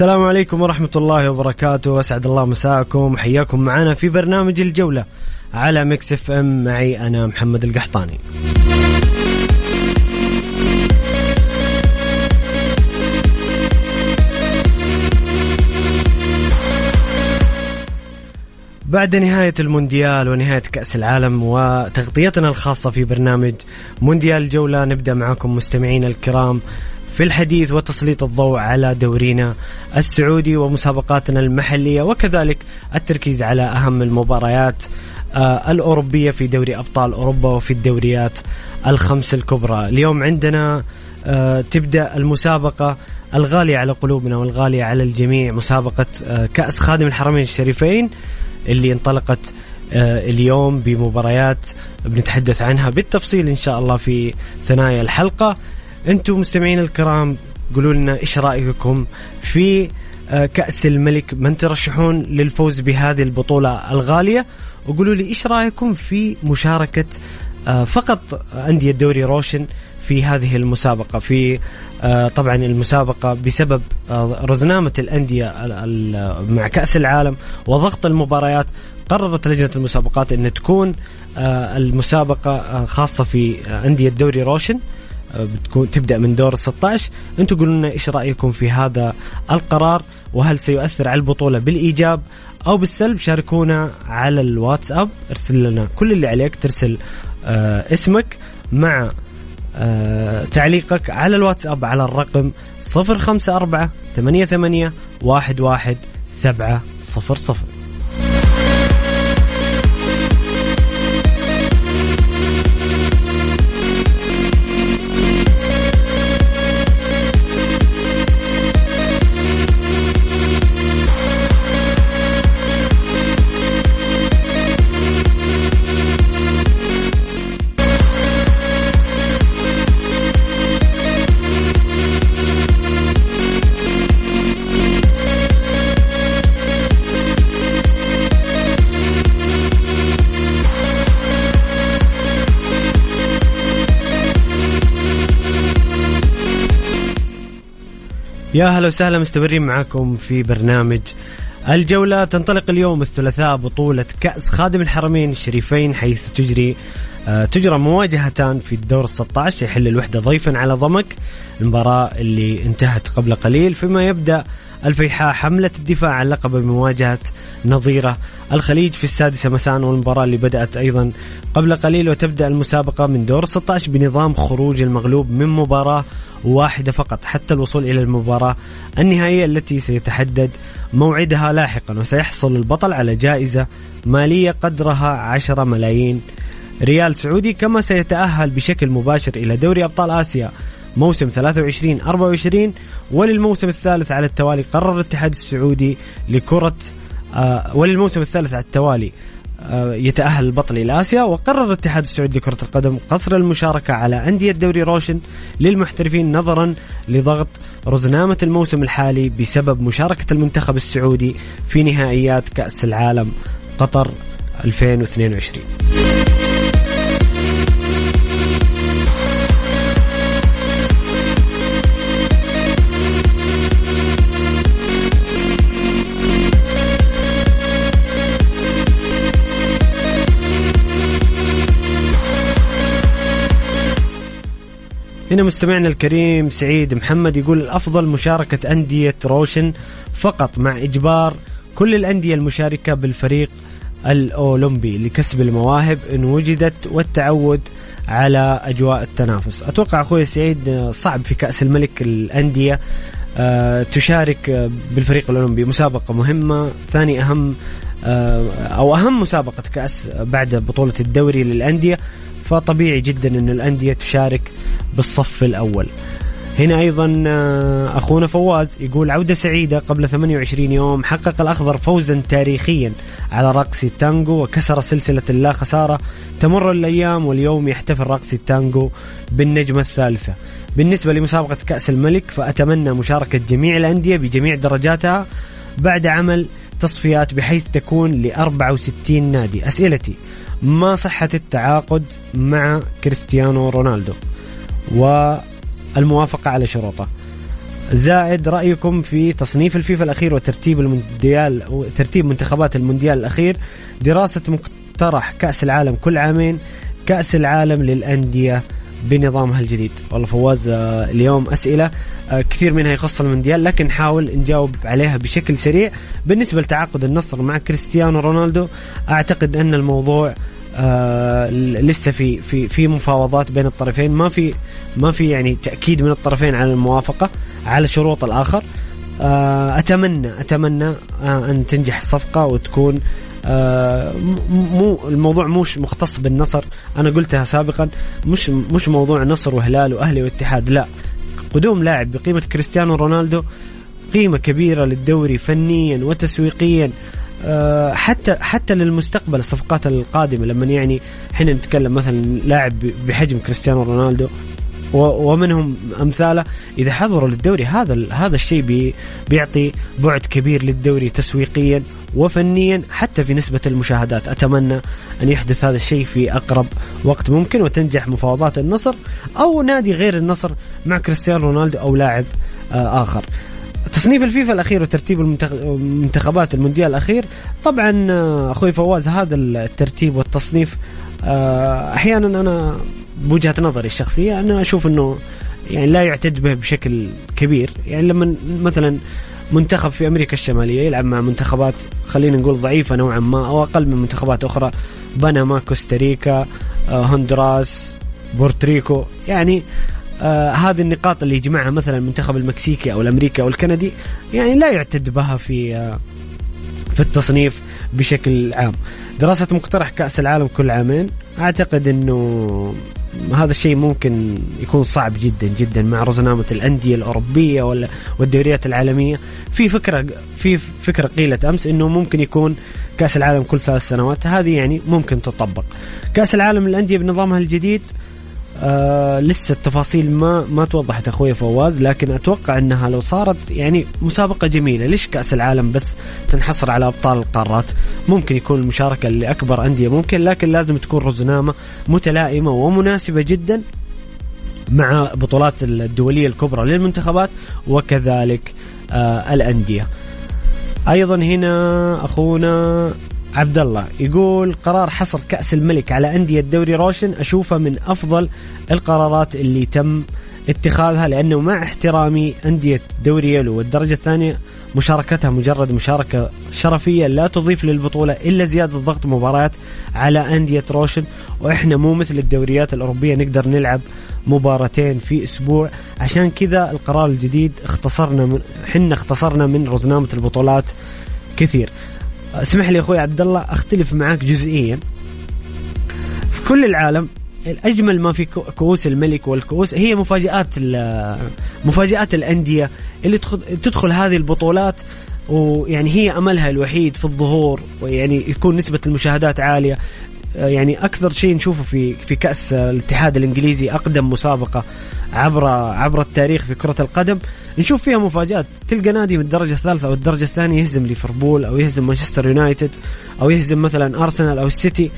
السلام عليكم ورحمة الله وبركاته. أسعد الله مساءكم. حياكم معنا في برنامج الجولة على Mix FM. معي أنا محمد القحطاني. بعد نهاية المونديال ونهاية كأس العالم وتغطيتنا الخاصة في برنامج مونديال الجولة نبدأ معكم مستمعينا الكرام في الحديث وتسليط الضوء على دورينا السعودي ومسابقاتنا المحلية وكذلك التركيز على أهم المباريات آه، الأوروبية في دوري أبطال أوروبا وفي الدوريات الخمس الكبرى. اليوم عندنا آه، تبدأ المسابقة الغالية على قلوبنا والغالية على الجميع مسابقة آه، كأس خادم الحرمين الشريفين اللي انطلقت اليوم بمباريات بنتحدث عنها بالتفصيل إن شاء الله في ثنايا الحلقة. أنتم مستمعين الكرام قولوا لنا إيش رأيكم في آه، كأس الملك؟ من ترشحون للفوز بهذه البطولة الغالية؟ وقولوا لي إيش رأيكم في مشاركة آه، فقط أندية دوري روشن في هذه المسابقة؟ في آه، طبعا المسابقة بسبب رزنامة الأندية مع كأس العالم وضغط المباريات قررت لجنة المسابقات أن تكون المسابقة خاصة في أندية دوري روشن. بتكون تبدأ من دور 16 أنتم قولوا لنا إيش رأيكم في هذا القرار وهل سيؤثر على البطولة بالإيجاب أو بالسلب؟ شاركونا على الواتساب ارسل لنا كل اللي عليك ترسل آه اسمك مع آه تعليقك على الواتساب على الرقم 054 88 11 700 يا هلا وسهلا مستمرين معاكم في برنامج الجولة. تنطلق اليوم الثلاثاء بطولة كأس خادم الحرمين الشريفين حيث تجري آه، تجرى مواجهتان في الدور 16 يحل الوحدة ضيفا على ضمك. المباراة اللي انتهت قبل قليل فيما يبدأ الفيحاء حملة الدفاع عن لقب بمواجهة نظيرة الخليج في السادسة مساء والمباراة اللي بدأت أيضا قبل قليل وتبدأ المسابقة من دور 16 بنظام خروج المغلوب من مباراة واحدة فقط حتى الوصول إلى المباراة النهائية التي سيتحدد موعدها لاحقا وسيحصل البطل على جائزة مالية قدرها 10 ملايين ريال سعودي كما سيتأهل بشكل مباشر إلى دوري أبطال آسيا موسم 23 24 وللموسم الثالث على التوالي قرر الاتحاد السعودي لكرة آه وللموسم الثالث على التوالي يتأهل البطل إلى آسيا وقرر الاتحاد السعودي لكرة القدم قصر المشاركة على أندية دوري روشن للمحترفين نظرا لضغط رزنامة الموسم الحالي بسبب مشاركة المنتخب السعودي في نهائيات كأس العالم قطر 2022 هنا مستمعنا الكريم سعيد محمد يقول الافضل مشاركة أندية روشن فقط مع إجبار كل الأندية المشاركة بالفريق الأولمبي لكسب المواهب إن وجدت والتعود على أجواء التنافس. أتوقع أخوي سعيد صعب في كأس الملك الأندية آه، تشارك بالفريق الأولمبي. مسابقة مهمة. ثاني أهم آه، أو أهم مسابقة كأس بعد بطولة الدوري للأندية. فطبيعي جدا إن الأندية تشارك بالصف الأول. هنا أيضا آه، أخونا فواز يقول عودة سعيدة قبل 28 يوم حقق الأخضر فوزا تاريخيا على رقص التانجو وكسر سلسلة اللا خسارة. تمر الأيام واليوم يحتفل رقص التانجو بالنجمة الثالثة. بالنسبة لمسابقة كأس الملك فأتمنى مشاركة جميع الأندية بجميع درجاتها بعد عمل تصفيات بحيث تكون ل 64 نادي. أسئلتي ما صحة التعاقد مع كريستيانو رونالدو؟ والموافقة على شروطه. زائد رأيكم في تصنيف الفيفا الأخير وترتيب المونديال ترتيب منتخبات المونديال الأخير. دراسة مقترح كأس العالم كل عامين كأس العالم للأندية بنظامها الجديد. والله فواز آه، اليوم أسئلة آه، كثير منها يخص المونديال لكن نحاول نجاوب عليها بشكل سريع. بالنسبة لتعاقد النصر مع كريستيانو رونالدو أعتقد أن الموضوع آه لسه في في في مفاوضات بين الطرفين. ما في ما في يعني تأكيد من الطرفين على الموافقة على شروط الآخر. آه اتمنى أتمنى آه أن تنجح الصفقة وتكون آه مو الموضوع مش مختص بالنصر. أنا قلتها سابقا مش مش موضوع نصر وهلال وأهلي واتحاد لا. قدوم لاعب بقيمة كريستيانو رونالدو قيمة كبيرة للدوري فنيا وتسويقيا. آه، حتى حتى للمستقبل الصفقات القادمة لما يعني إحنا نتكلم مثلا لاعب بحجم كريستيانو رونالدو ومنهم أمثالة إذا حضروا للدوري هذا هذا الشيء بيعطي بعد كبير للدوري تسويقيا وفنيا حتى في نسبة المشاهدات. أتمنى أن يحدث هذا الشيء في أقرب وقت ممكن وتنجح مفاوضات النصر أو نادي غير النصر مع كريستيانو رونالدو أو لاعب آه، آخر. تصنيف الفيفا الأخير وترتيب المنتخبات المونديال الأخير. طبعا آه، أخوي فواز هذا الترتيب والتصنيف آه، أحيانا أنا بوجهة نظري الشخصية أنا أشوف إنه يعني لا يعتد به بشكل كبير. يعني لما مثلا منتخب في أمريكا الشمالية يلعب مع منتخبات خلينا نقول ضعيفة نوعا ما أو أقل من منتخبات أخرى بنما كوستاريكا آه، هندوراس بورتريكو يعني آه هذه النقاط اللي يجمعها مثلا المنتخب المكسيكي أو الأمريكي أو الكندي يعني لا يعتد بها في آه في التصنيف بشكل عام. دراسة مقترح كأس العالم كل عامين. أعتقد أنه هذا الشيء ممكن يكون صعب جدا جدا مع رزنامة الأندية الأوروبية والدوريات العالمية. في فكرة في فكرة قيلت أمس أنه ممكن يكون كأس العالم كل ثلاث سنوات. هذه يعني ممكن تطبق. كأس العالم الأندية بنظامها الجديد آه لسه التفاصيل ما ما توضحت أخوي فواز لكن أتوقع إنها لو صارت يعني مسابقة جميلة. ليش كأس العالم بس تنحصر على أبطال القارات؟ ممكن يكون المشاركة لأكبر أندية ممكن لكن لازم تكون رزنامة متلائمة ومناسبة جدا مع بطولات الدولية الكبرى للمنتخبات وكذلك آه الأندية. أيضا هنا أخونا عبد الله يقول قرار حصر كأس الملك على أندية دوري روشن أشوفه من أفضل القرارات اللي تم اتخاذها لأنه مع احترامي أندية دوري يلو والدرجة الثانية مشاركتها مجرد مشاركة شرفية لا تضيف للبطولة إلا زيادة ضغط مباريات على أندية روشن وإحنا مو مثل الدوريات الأوروبية نقدر نلعب مباراتين في أسبوع. عشان كذا القرار الجديد اختصرنا من حنا اختصرنا من رزنامة البطولات كثير. اسمح لي أخوي عبد الله اختلف معك جزئيا. في كل العالم الأجمل ما في كؤوس الملك والكؤوس هي مفاجآت مفاجآت الأندية اللي تدخل هذه البطولات ويعني هي أملها الوحيد في الظهور ويعني يكون نسبة المشاهدات عالية. يعني أكثر شيء نشوفه في في كأس الاتحاد الإنجليزي أقدم مسابقة عبر عبر التاريخ في كرة القدم. نشوف فيها مفاجآت. تلقى نادي من الدرجة الثالثة أو الدرجة الثانية يهزم ليفربول أو يهزم مانشستر يونايتد أو يهزم مثلا أرسنال أو السيتي.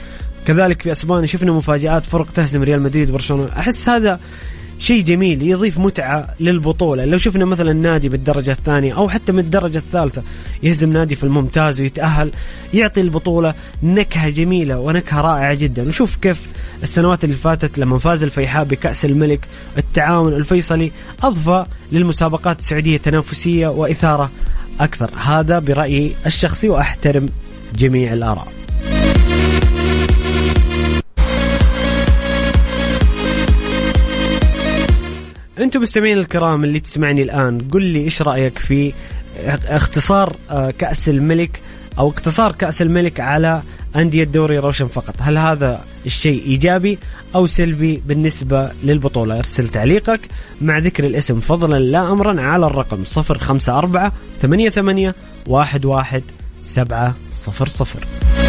كذلك في أسبانيا شفنا مفاجآت فرق تهزم ريال مدريد وبرشلونة. أحس هذا شيء جميل يضيف متعة للبطولة. لو شفنا مثلا نادي بالدرجة الثانية أو حتى من الدرجة الثالثة يهزم نادي في الممتاز ويتأهل يعطي البطولة نكهة جميلة ونكهة رائعة جدا. نشوف كيف السنوات اللي فاتت لما فاز الفيحاء بكأس الملك التعاون الفيصلي أضفى للمسابقات السعودية تنافسية وإثارة أكثر. هذا برأيي الشخصي وأحترم جميع الآراء. أنتم مستمعين الكرام اللي تسمعني الآن قل لي إيش رأيك في اختصار آه، كأس الملك أو اقتصار كأس الملك على أندية الدوري روشن فقط؟ هل هذا الشيء إيجابي أو سلبي بالنسبة للبطولة؟ أرسل تعليقك مع ذكر الاسم. فضلا لا امرا على الرقم 054 88 11 700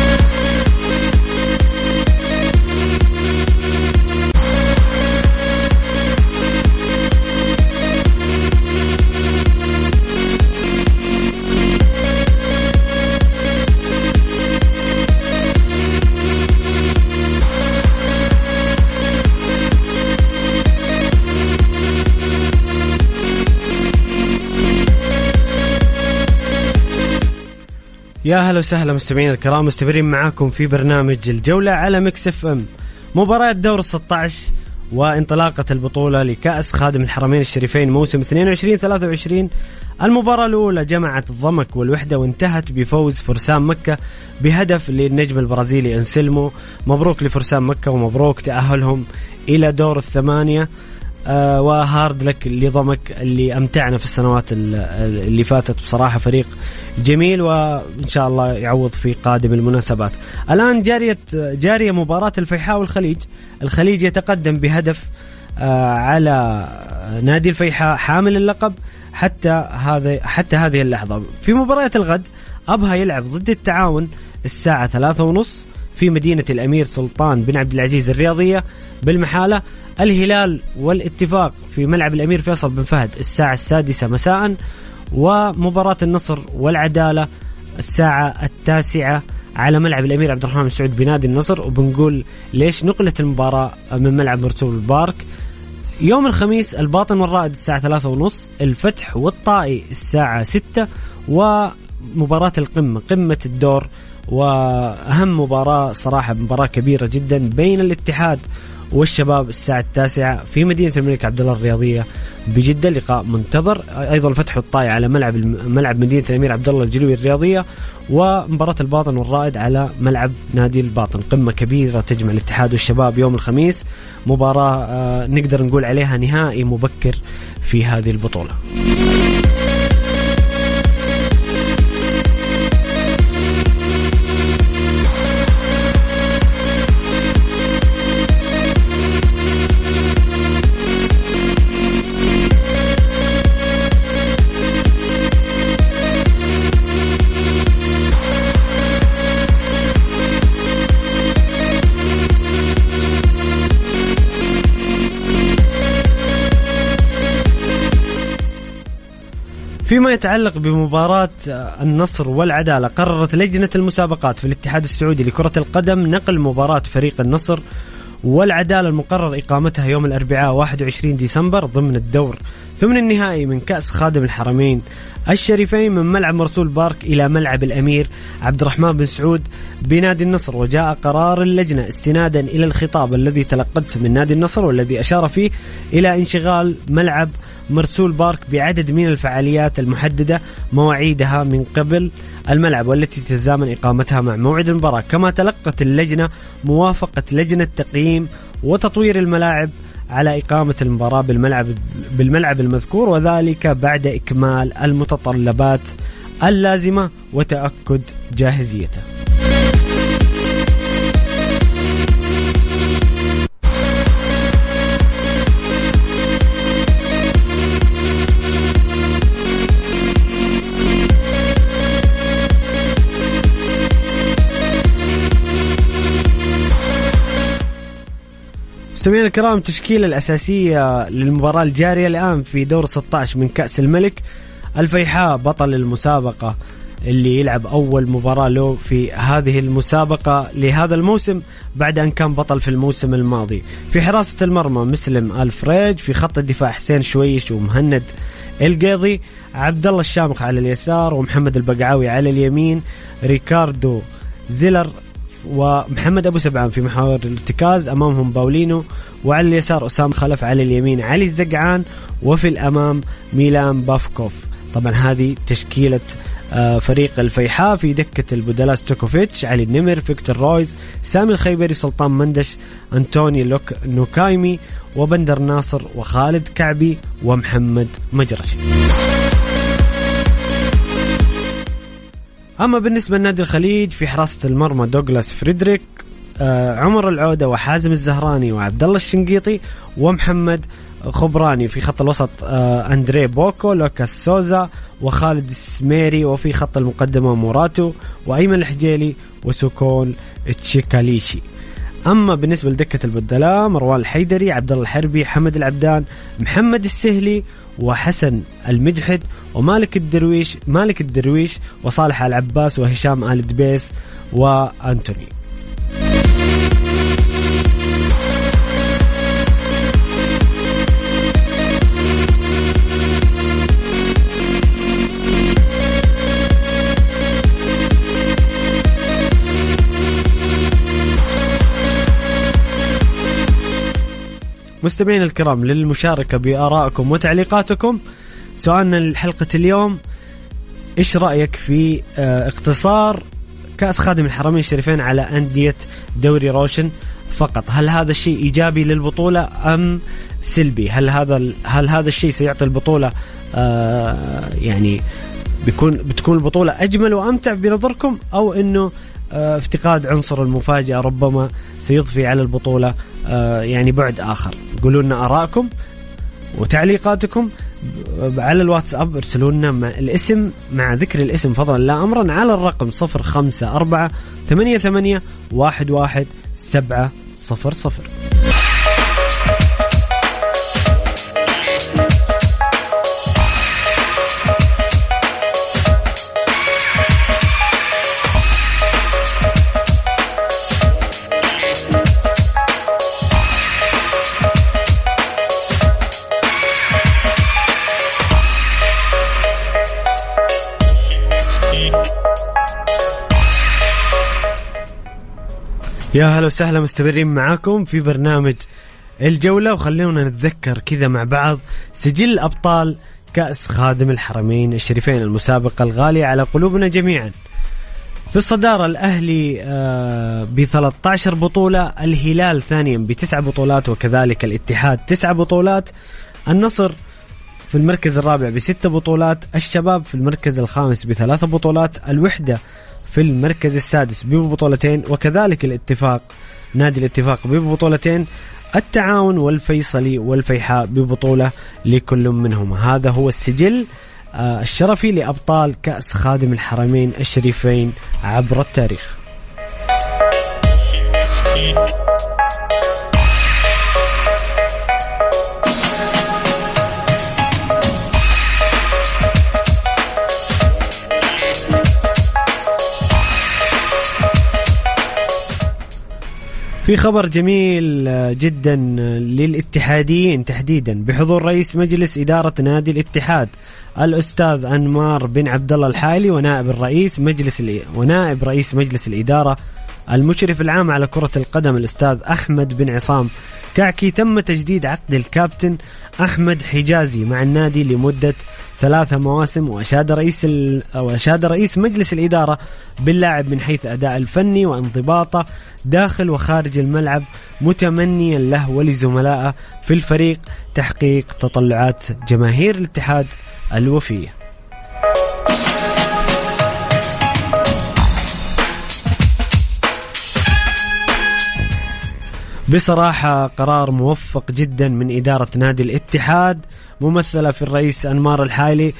يا هلا وسهلا مستمعينا الكرام مستمرين معاكم في برنامج الجولة على Mix FM. مباراة دور ال 16 وانطلاقة البطولة لكأس خادم الحرمين الشريفين موسم 22 23 المباراة الأولى جمعت ضمك والوحدة وانتهت بفوز فرسان مكة بهدف للنجم البرازيلي أنسلمو. مبروك لفرسان مكة ومبروك تأهلهم إلى دور الثمانية. و hard luck لضمك اللي أمتعنا في السنوات اللي فاتت بصراحة فريق جميل وإن شاء الله يعوض في قادم المناسبات. الآن جاريه جارية مباراة الفيحاء والخليج، الخليج يتقدم بهدف آه على نادي الفيحاء حامل اللقب حتى هذا حتى هذه اللحظة. في مباراه الغد أبها يلعب ضد التعاون الساعة ثلاثة ونص في مدينة الأمير سلطان بن عبد العزيز الرياضية بالمحالة الهلال والاتفاق في ملعب الأمير فيصل بن فهد الساعة السادسة مساء ومباراة النصر والعدالة الساعة التاسعة على ملعب الأمير عبد الرحمن بن سعود بنادي النصر. وبنقول ليش نقلت المباراة من ملعب مرسول البارك؟ يوم الخميس الباطن والرائد الساعة ثلاثة ونص الفتح والطائي الساعة ستة ومباراة القمة قمة الدور وأهم مباراة صراحة مباراة كبيرة جدا بين الاتحاد والشباب الساعة التاسعة في مدينة الملك عبد الله الرياضية. بجدة لقاء منتظر أيضا الفتح الطائي على ملعب ملعب مدينة الأمير عبد الله الجلوي الرياضية ومباراة الباطن والرائد على ملعب نادي الباطن. قمة كبيرة تجمع الاتحاد والشباب يوم الخميس. مباراة آه، نقدر نقول عليها نهائي مبكر في هذه البطولة. فيما يتعلق بمباراة النصر والعدالة قررت لجنة المسابقات في الاتحاد السعودي لكرة القدم نقل مباراة فريق النصر والعدالة المقرر إقامتها يوم الأربعاء 21 ديسمبر ضمن الدور. ثمن النهائي من كأس خادم الحرمين. الشريفين من ملعب مرسول بارك إلى ملعب الأمير عبد الرحمن بن سعود بنادي النصر وجاء قرار اللجنة استنادا إلى الخطاب الذي تلقته من نادي النصر والذي أشار فيه إلى انشغال ملعب مرسول بارك بعدد من الفعاليات المحددة مواعيدها من قبل الملعب والتي تتزامن إقامتها مع موعد المباراة. كما تلقت اللجنة موافقة لجنة تقييم وتطوير الملاعب على إقامة المباراة بالملعب بالملعب المذكور وذلك بعد إكمال المتطلبات اللازمة وتأكد جاهزيته. مستمعينا الكرام التشكيلة الأساسية للمباراة الجارية الآن في دور 16 من كأس الملك الفيحاء بطل المسابقة اللي يلعب أول مباراة له في هذه المسابقة لهذا الموسم بعد أن كان بطل في الموسم الماضي. في حراسة المرمى مسلم ألفريج في خط الدفاع حسين شويش ومهند القيضي عبد الله الشامخ على اليسار ومحمد البقعاوي على اليمين ريكاردو زيلر ومحمد أبو سبعان في محاور الارتكاز أمامهم باولينو وعلى اليسار أسامة خلف على اليمين علي الزقعان وفي الأمام ميلان بافكوف. طبعا هذه تشكيلة آه، فريق الفيحاء في دكة البدلاء ستوكوفيتش علي النمر فيكتور رويز سامي الخيبري سلطان مندش أنتوني لوك نوكايمي وبندر ناصر وخالد كعبي ومحمد مجرشي. أما بالنسبة لنادي الخليج في حراسة المرمى دوغلاس فريدريك آه عمر العودة وحازم الزهراني وعبد الله الشنقيطي ومحمد خبراني. في خط الوسط آه أندري بوكو لوكاس سوزا وخالد السميري. وفي خط المقدمة موراتو وأيمن الحجيلي وسكون تشيكاليشي. أما بالنسبة لدكة البدلاء مروان الحيدري عبد الله الحربي حمد العبدان محمد السهلي وحسن المجحد ومالك الدرويش مالك الدرويش وصالح العباس وهشام آل دبيس وأنتوني. مستمعين الكرام للمشاركة بآرائكم وتعليقاتكم. سؤالنا لحلقة اليوم إيش رأيك في آه اقتصار كأس خادم الحرمين الشريفين على أندية دوري روشن فقط؟ هل هذا الشيء إيجابي للبطولة أم سلبي؟ هل هذا هل هذا الشيء سيعطي البطولة آه يعني بيكون بتكون البطولة أجمل وأمتع بنظركم أو أنه آه، افتقاد عنصر المفاجأة ربما سيضفي على البطولة آه، يعني بعد آخر. قولوا لنا آراءكم وتعليقاتكم على الواتساب ارسلوا لنا الاسم مع ذكر الاسم فضلا لا امرا على الرقم 054 88 11 700 يا هلا وسهلا مستمرين معاكم في برنامج الجولة وخلونا نتذكر كذا مع بعض سجل أبطال كأس خادم الحرمين الشريفين المسابقة الغالية على قلوبنا جميعا. في الصدارة الأهلي آه، ب 13 بطولة الهلال ثانيا بتسع بطولات وكذلك الاتحاد تسع بطولات النصر في المركز الرابع بست بطولات الشباب في المركز الخامس بثلاث بطولات الوحدة في المركز السادس ببطولتين وكذلك الاتفاق نادي الاتفاق ببطولتين التعاون والفيصلي والفيحاء ببطولة لكل منهما هذا هو السجل آه، الشرفي لأبطال كأس خادم الحرمين الشريفين عبر التاريخ. في خبر جميل جدا للاتحاديين تحديدا بحضور رئيس مجلس إدارة نادي الاتحاد الأستاذ أنمار بن عبد الله الحالي ونائب الرئيس مجلس ونائب رئيس مجلس الإدارة المشرف العام على كرة القدم الأستاذ أحمد بن عصام. كعكي تم تجديد عقد الكابتن أحمد حجازي مع النادي لمدة ثلاثة مواسم وأشاد رئيس ال... وأشاد رئيس مجلس الإدارة باللاعب من حيث أداء الفني وانضباطه داخل وخارج الملعب متمنيا له ولزملائه في الفريق تحقيق تطلعات جماهير الاتحاد الوفيه بصراحة قرار موفق جدا من إدارة نادي الاتحاد ممثلة في الرئيس أنمار الحالي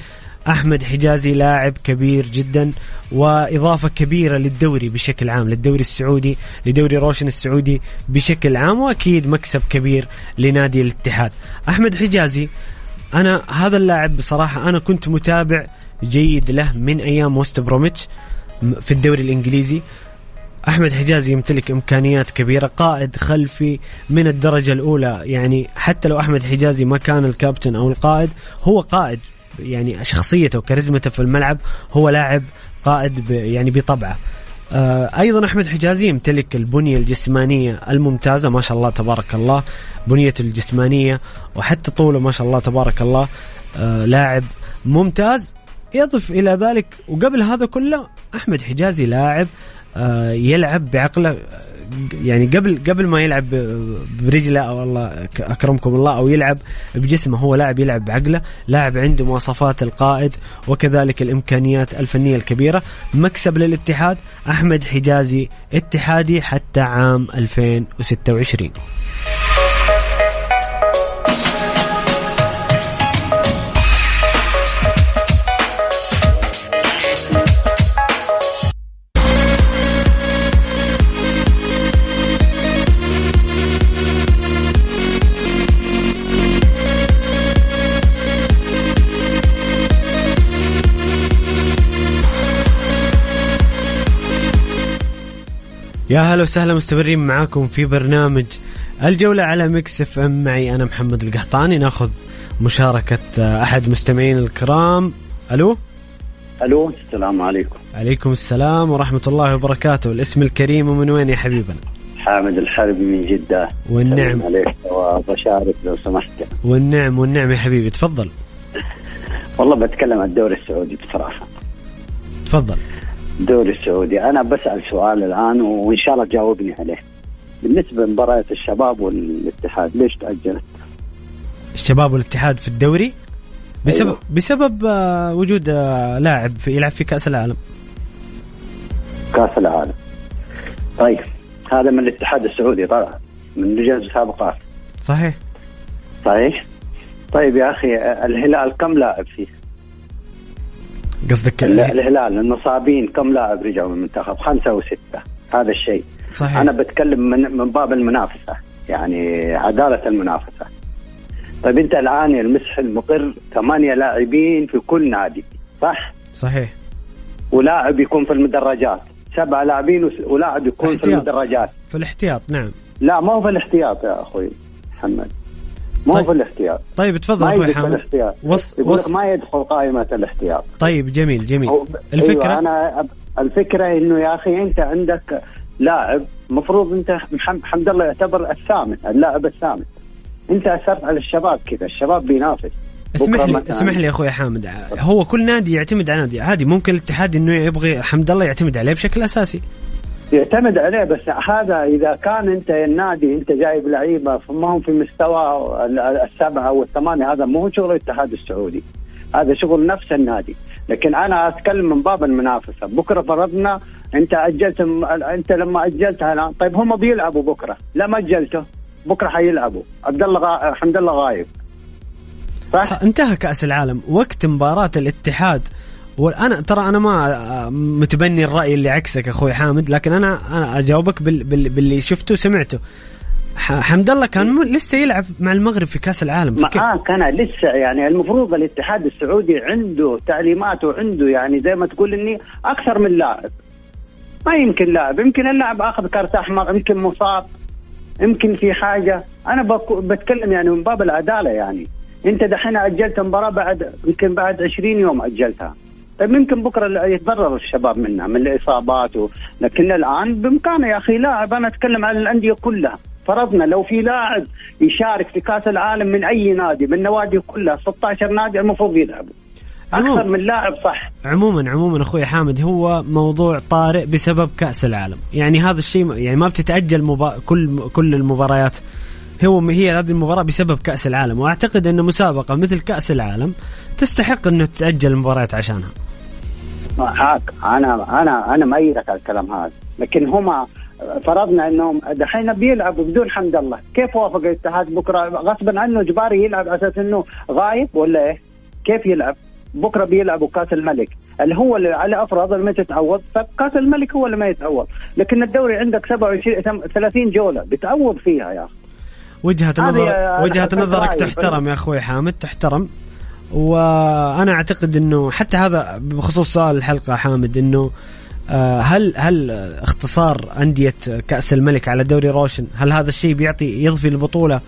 أحمد حجازي لاعب كبير جدا وإضافة كبيرة للدوري بشكل عام للدوري السعودي لدوري روشن السعودي بشكل عام وأكيد مكسب كبير لنادي الاتحاد. أحمد حجازي أنا هذا اللاعب بصراحة أنا كنت متابع جيد له من أيام وست بروميتش في الدوري الإنجليزي. أحمد حجازي يمتلك إمكانيات كبيرة قائد خلفي من الدرجة الأولى. يعني حتى لو أحمد حجازي ما كان الكابتن أو القائد هو قائد. يعني شخصيته وكاريزمته في الملعب هو لاعب قائد يعني بطبعه. آه، أيضا أحمد حجازي يمتلك البنية الجسمانية الممتازة ما شاء الله تبارك الله. بنيته الجسمانية وحتى طوله ما شاء الله تبارك الله. آه، لاعب ممتاز. يضف إلى ذلك وقبل هذا كله أحمد حجازي لاعب يلعب بعقله يعني قبل قبل ما يلعب برجله أو الله أكرمكم الله أو يلعب بجسمه هو لاعب يلعب بعقله، لاعب عنده مواصفات القائد وكذلك الإمكانيات الفنية الكبيرة، مكسب للاتحاد أحمد حجازي اتحادي حتى عام 2026. يا هلا وسهلا مستمرين معاكم في برنامج الجولة على Mix FM. معي أنا محمد القحطاني. ناخذ مشاركة أحد مستمعين الكرام. ألو؟ ألو السلام عليكم. عليكم السلام ورحمة الله وبركاته. الاسم الكريم ومن وين يا حبيبنا؟ حامد الحربي من جدة. والنعم. عليك وبشارك لو سمحت. والنعم والنعم يا حبيبي. تفضل. والله بتكلم عن الدوري السعودي بصراحة. تفضل. الدوري السعودي. أنا بسأل سؤال الآن وإن شاء الله تجاوبني عليه. بالنسبة لمباراة الشباب والاتحاد ليش تأجلت؟ الشباب والاتحاد في الدوري؟ بسبب أيوه. بسبب آه، وجود آه، لاعب في يلعب في كأس العالم. كأس العالم. طيب هذا من الاتحاد السعودي طبعا من لجنه المسابقات صحيح. صحيح؟ طيب يا أخي الهلال كم لاعب فيه؟ قصدك الهلال المصابين كم لاعب رجعوا من المنتخب؟ خمسة وستة هذا الشيء. صحيح. أنا بتكلم من, من باب المنافسة يعني عدالة المنافسة. طيب أنت الآن المسح المقر ثمانية لاعبين في كل نادي صح؟ صحيح. ولاعب يكون في المدرجات. سبعة لاعبين ولاعب يكون احتياط. في المدرجات. في الاحتياط نعم. لا ما هو في الاحتياط يا أخوي محمد. مو طيب. في الاحتياط طيب تفضل أخوي حامد وص... وص... ما يدخل قائمة الاحتياط. طيب جميل جميل. أو... الفكرة؟ أيوة أنا الفكرة إنه يا أخي أنت عندك لاعب مفروض أنت حمد الله يعتبر الثامن اللاعب الثامن. أنت أثرت على الشباب كذا الشباب بينافس. اسمح لي اسمح لي أخوي حامد. هو كل نادي يعتمد على نادي. عادي ممكن الاتحاد إنه يبغي حمد الله يعتمد عليه بشكل أساسي. يعتمد عليه بس هذا إذا كان أنت النادي أنت جايب لعيبة ما هم في مستوى السبعة والثمانية هذا مو شغل الاتحاد السعودي. هذا شغل نفس النادي. لكن أنا أتكلم من باب المنافسة. بكرة فرضنا أنت أجلت أنت لما اجلتها طيب هم بيلعبوا بكرة. لما أجلته بكرة حيلعبوا. عبد الله غا... حمد الله غايب. صح انتهى كأس العالم. وقت مباراة الاتحاد وأنا ترى أنا ما متبني الرأي اللي عكسك أخوي حامد لكن أنا أنا أجاوبك بال بال باللي شفته وسمعته حمد الله كان لسه يلعب مع المغرب في كأس العالم معاك أنا لسه يعني المفروض الاتحاد السعودي عنده تعليمات وعنده يعني زي ما تقول إني أكثر من لاعب. ما يمكن لاعب يمكن اللاعب أخذ كارت أحمر يمكن مصاب يمكن في حاجة. أنا بتكلم يعني من باب العدالة يعني. أنت دحين أجلت مباراة بعد يمكن بعد 20 يوم أجلتها. ممكن بكرة يتضرر الشباب منها من الإصابات و... لكن الآن بإمكانه يا أخي لاعب أنا أتكلم عن الأندية كلها. فرضنا لو في لاعب يشارك في كأس العالم من أي نادي من النوادي كلها 16 نادي المفروض يلعبوا. أكثر من لاعب صح. عموما عموما أخوي حامد هو موضوع طارئ بسبب كأس العالم. يعني هذا الشيء يعني ما بتتأجل مبا... كل كل المباريات. هو هي هذه المباراة بسبب كأس العالم. وأعتقد أن مسابقة مثل كأس العالم تستحق أنه تأجل المباريات عشانها. معك أنا أنا أنا مأيدك على الكلام هذا. لكن هم فرضنا إنهم دحين بيلعبوا بدون حمد الله. كيف وافق الاتحاد بكرة؟ غصبا عنه اجباري يلعب على أساس إنه غايب ولا إيه؟ كيف يلعب؟ بكرة بيلعبوا كأس الملك. اللي هو اللي على افرض اللي ما تتعوض فكأس الملك هو اللي ما يتعوض. لكن الدوري عندك 27 30 جولة. بتعوض فيها يا أخي. وجهة نظر وجهة نظرك تحترم يا أخوي حامد تحترم. وأنا أعتقد إنه حتى هذا بخصوص سؤال الحلقة حامد إنه آه، هل هل اختصار أندية كأس الملك على دوري روشن هل هذا الشيء بيعطي يضفي البطولة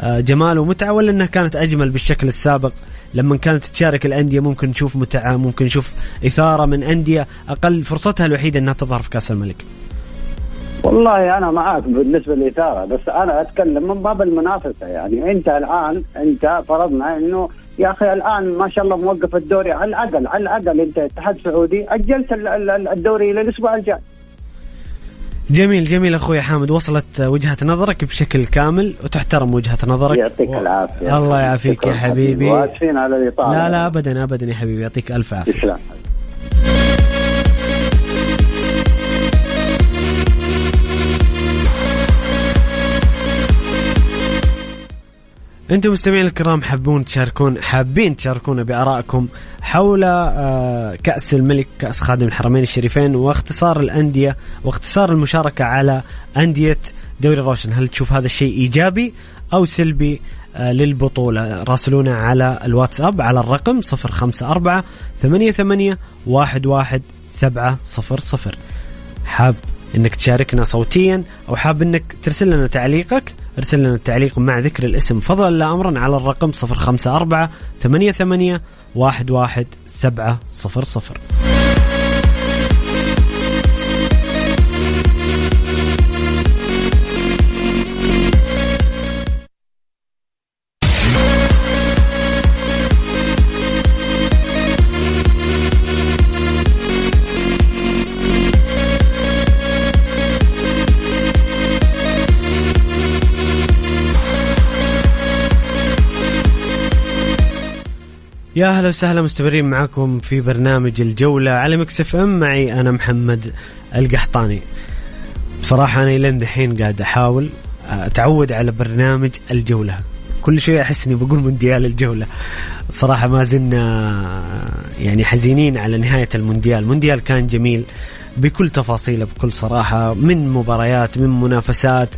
آه، جمال ومتعة ولا إنها كانت أجمل بالشكل السابق؟ لما كانت تشارك الأندية ممكن نشوف متعة ممكن نشوف إثارة من أندية أقل فرصتها الوحيدة إنها تظهر في كأس الملك. والله أنا معك بالنسبة للإثارة بس أنا أتكلم من باب المنافسة يعني. أنت الان أنت فرضنا إنه يا أخي الآن ما شاء الله موقف الدوري. على الأقل على الأقل أنت اتحاد سعودي أجلت الدوري إلى الأسبوع الجاي. جميل جميل أخوي حامد. وصلت وجهة نظرك بشكل كامل وتحترم وجهة نظرك. يعطيك و... العافية. الله يعافيك يا حبيبي. واسفين على الإطالة. لا لا ابدا ابدا يا حبيبي. يعطيك ألف عافية. أنتم مستمعين الكرام حابون تشاركون حابين تشاركونا بآرائكم حول آه، كأس الملك كأس خادم الحرمين الشريفين واختصار الأندية واختصار المشاركة على أندية دوري روشن. هل تشوف هذا الشيء إيجابي أو سلبي آه، للبطولة؟ راسلونا على الواتساب على الرقم 054 88 11 700 حاب إنك تشاركنا صوتيا أو حاب إنك ترسل لنا تعليقك ارسل لنا التعليق مع ذكر الاسم فضلا لا أمرا على الرقم 054 88 11700 يا أهلا وسهلا مستمرين معكم في برنامج الجولة على Mix FM معي أنا محمد القحطاني. بصراحة أنا لين دحين قاعد أحاول أتعود على برنامج الجولة. كل شوي أحس إني بقول مونديال الجولة. صراحة ما زلنا يعني حزينين على نهاية المونديال، المونديال كان جميل بكل تفاصيله بكل صراحة من مباريات من منافسات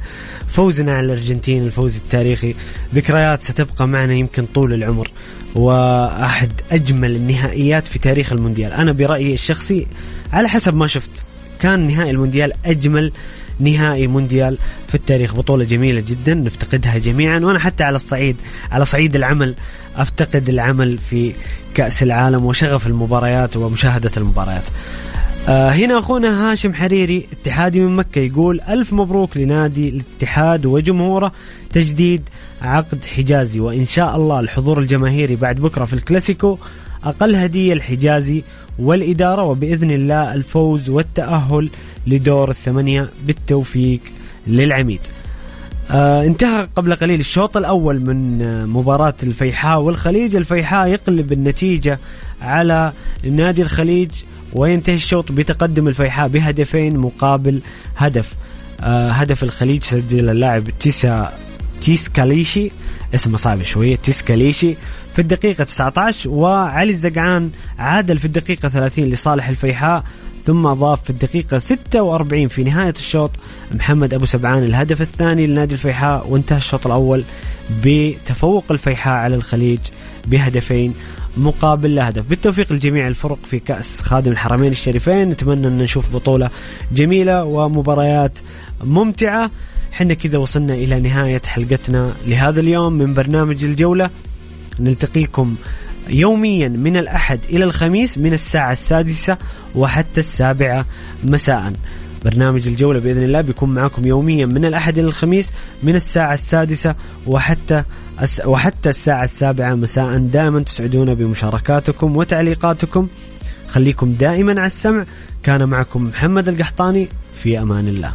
فوزنا على الأرجنتين الفوز التاريخي. ذكريات ستبقى معنا يمكن طول العمر وأحد أجمل النهائيات في تاريخ المونديال. أنا برأيي الشخصي على حسب ما شفت كان نهائي المونديال أجمل نهائي مونديال في التاريخ. بطولة جميلة جدا نفتقدها جميعا. وأنا حتى على الصعيد على صعيد العمل أفتقد العمل في كأس العالم وشغف المباريات ومشاهدة المباريات. آه هنا أخونا هاشم حريري اتحادي من مكة يقول ألف مبروك لنادي الاتحاد وجمهوره تجديد عقد حجازي وإن شاء الله الحضور الجماهيري بعد بكرة في الكلاسيكو أقل هدية الحجازي والإدارة وبإذن الله الفوز والتأهل لدور الثمانية بالتوفيق للعميد. آه انتهى قبل قليل الشوط الأول من مباراة الفيحاء والخليج الفيحاء يقلب النتيجة على نادي الخليج وينتهي الشوط بتقدم الفيحاء بهدفين مقابل هدف. آه هدف الخليج سجل اللاعب تيسا تيسكاليشي اسمه صعب شوية تيسكاليشي في الدقيقة 19 وعلي الزقعان عادل في الدقيقة 30 لصالح الفيحاء ثم أضاف في الدقيقة 46 في نهاية الشوط محمد أبو سبعان الهدف الثاني لنادي الفيحاء وانتهى الشوط الأول بتفوق الفيحاء على الخليج بهدفين مقابل لا هدف بالتوفيق لجميع الفرق في كأس خادم الحرمين الشريفين. نتمنى أن نشوف بطولة جميلة ومباريات ممتعة. حنا كذا وصلنا إلى نهاية حلقتنا لهذا اليوم من برنامج الجولة. نلتقيكم يوميا من الأحد إلى الخميس من الساعة السادسة وحتى السابعة مساء. برنامج الجولة بإذن الله بيكون معكم يوميا من الأحد إلى الخميس من الساعة السادسة وحتى وحتى الساعة السابعة مساء. دائما تسعدونا بمشاركاتكم وتعليقاتكم. خليكم دائما على السمع. كان معكم محمد القحطاني. في أمان الله.